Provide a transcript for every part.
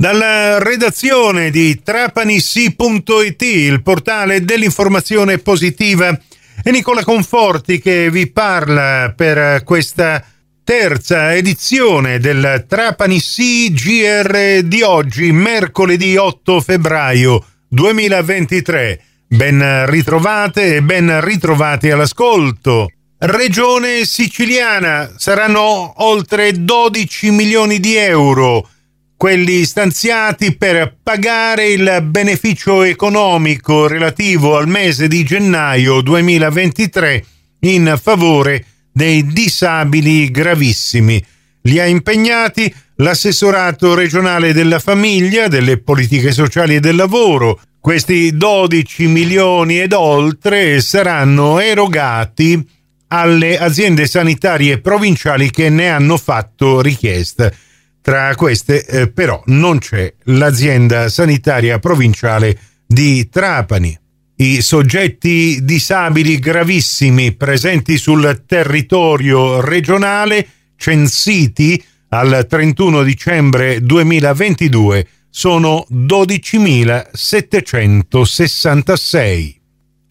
Dalla redazione di trapanissi.it, il portale dell'informazione positiva, è Nicola Conforti che vi parla per questa terza edizione del Trapanissi GR di oggi, mercoledì 8 febbraio 2023. Ben ritrovate e ben ritrovati all'ascolto. Regione siciliana saranno oltre 12 milioni di euro quelli stanziati per pagare il beneficio economico relativo al mese di gennaio 2023 in favore dei disabili gravissimi. Li ha impegnati l'assessorato regionale della famiglia, delle politiche sociali e del lavoro. Questi 12 milioni ed oltre saranno erogati alle aziende sanitarie provinciali che ne hanno fatto richiesta. Tra queste eh, però non c'è l'azienda sanitaria provinciale di Trapani. I soggetti disabili gravissimi presenti sul territorio regionale censiti al 31 dicembre 2022 sono 12.766.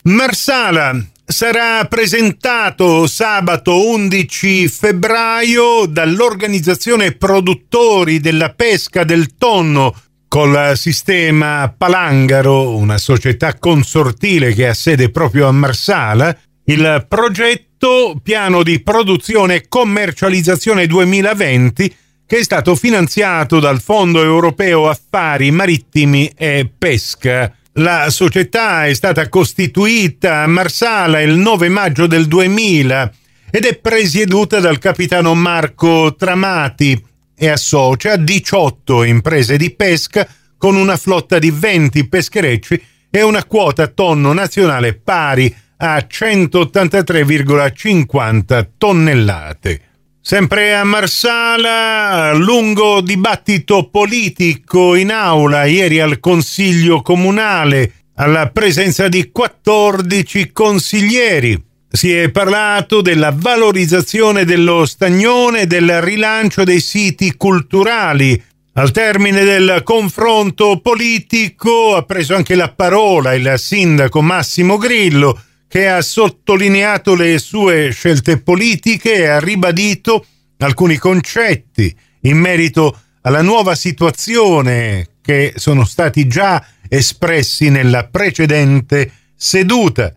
Marsala sarà presentato sabato 11 febbraio dall'organizzazione produttori della pesca del tonno col sistema Palangaro, una società consortile che ha sede proprio a Marsala, il progetto Piano di produzione e commercializzazione 2020 che è stato finanziato dal Fondo Europeo Affari Marittimi e Pesca. La società è stata costituita a Marsala il 9 maggio del 2000 ed è presieduta dal capitano Marco Tramati e associa 18 imprese di pesca con una flotta di 20 pescherecci e una quota tonno nazionale pari a 183,50 tonnellate. Sempre a Marsala, lungo dibattito politico in aula ieri al Consiglio Comunale, alla presenza di 14 consiglieri. Si è parlato della valorizzazione dello stagnone e del rilancio dei siti culturali. Al termine del confronto politico ha preso anche la parola il sindaco Massimo Grillo, che ha sottolineato le sue scelte politiche e ha ribadito alcuni concetti in merito alla nuova situazione che sono stati già espressi nella precedente seduta.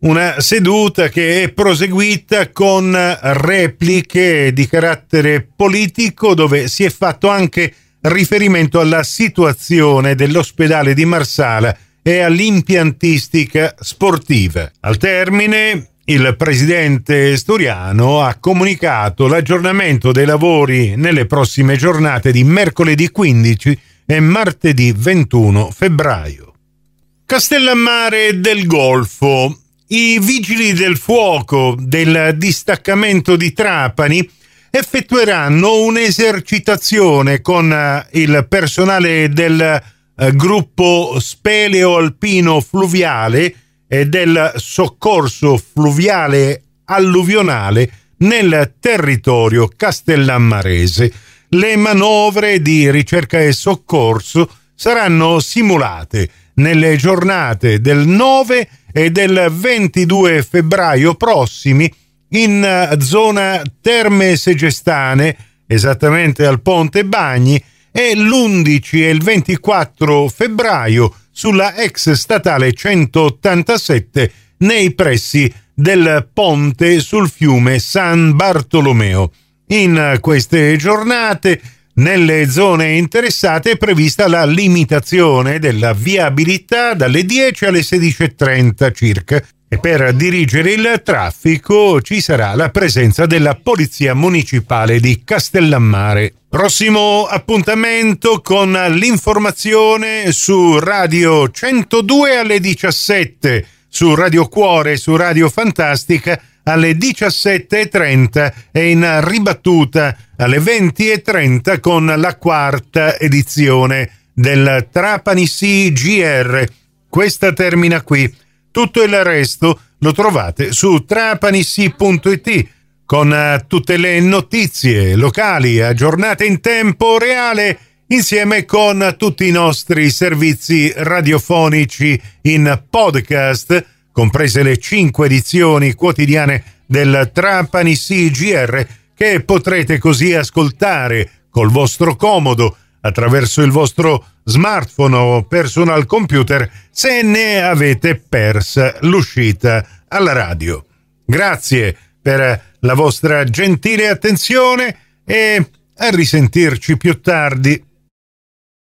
Una seduta che è proseguita con repliche di carattere politico dove si è fatto anche riferimento alla situazione dell'ospedale di Marsala e all'impiantistica sportiva. Al termine, il presidente Storiano ha comunicato l'aggiornamento dei lavori nelle prossime giornate di mercoledì 15 e martedì 21 febbraio. Castellammare del Golfo. I vigili del fuoco del distaccamento di Trapani effettueranno un'esercitazione con il personale del eh, gruppo Speleo Alpino Fluviale e del soccorso fluviale alluvionale nel territorio castellammarese. Le manovre di ricerca e soccorso saranno simulate nelle giornate del 9 e del 22 febbraio prossimi in zona Terme Segestane, esattamente al Ponte Bagni, e l'11 e il 24 febbraio sulla ex statale 187 nei pressi del ponte sul fiume San Bartolomeo. In queste giornate, nelle zone interessate è prevista la limitazione della viabilità dalle 10 alle 16.30 circa e per dirigere il traffico ci sarà la presenza della Polizia Municipale di Castellammare. Prossimo appuntamento con l'informazione su Radio 102 alle 17, su Radio Cuore e su Radio Fantastica alle 17.30 e in ribattuta alle 20.30 con la quarta edizione del Trapani CGR. Questa termina qui. Tutto il resto lo trovate su trapanissi.it con eh, tutte le notizie locali aggiornate in tempo reale insieme con tutti i nostri servizi radiofonici in podcast, comprese le cinque edizioni quotidiane del Trapani CGR, che potrete così ascoltare col vostro comodo attraverso il vostro smartphone o personal computer se ne avete persa l'uscita alla radio. Grazie per la vostra gentile attenzione e a risentirci più tardi.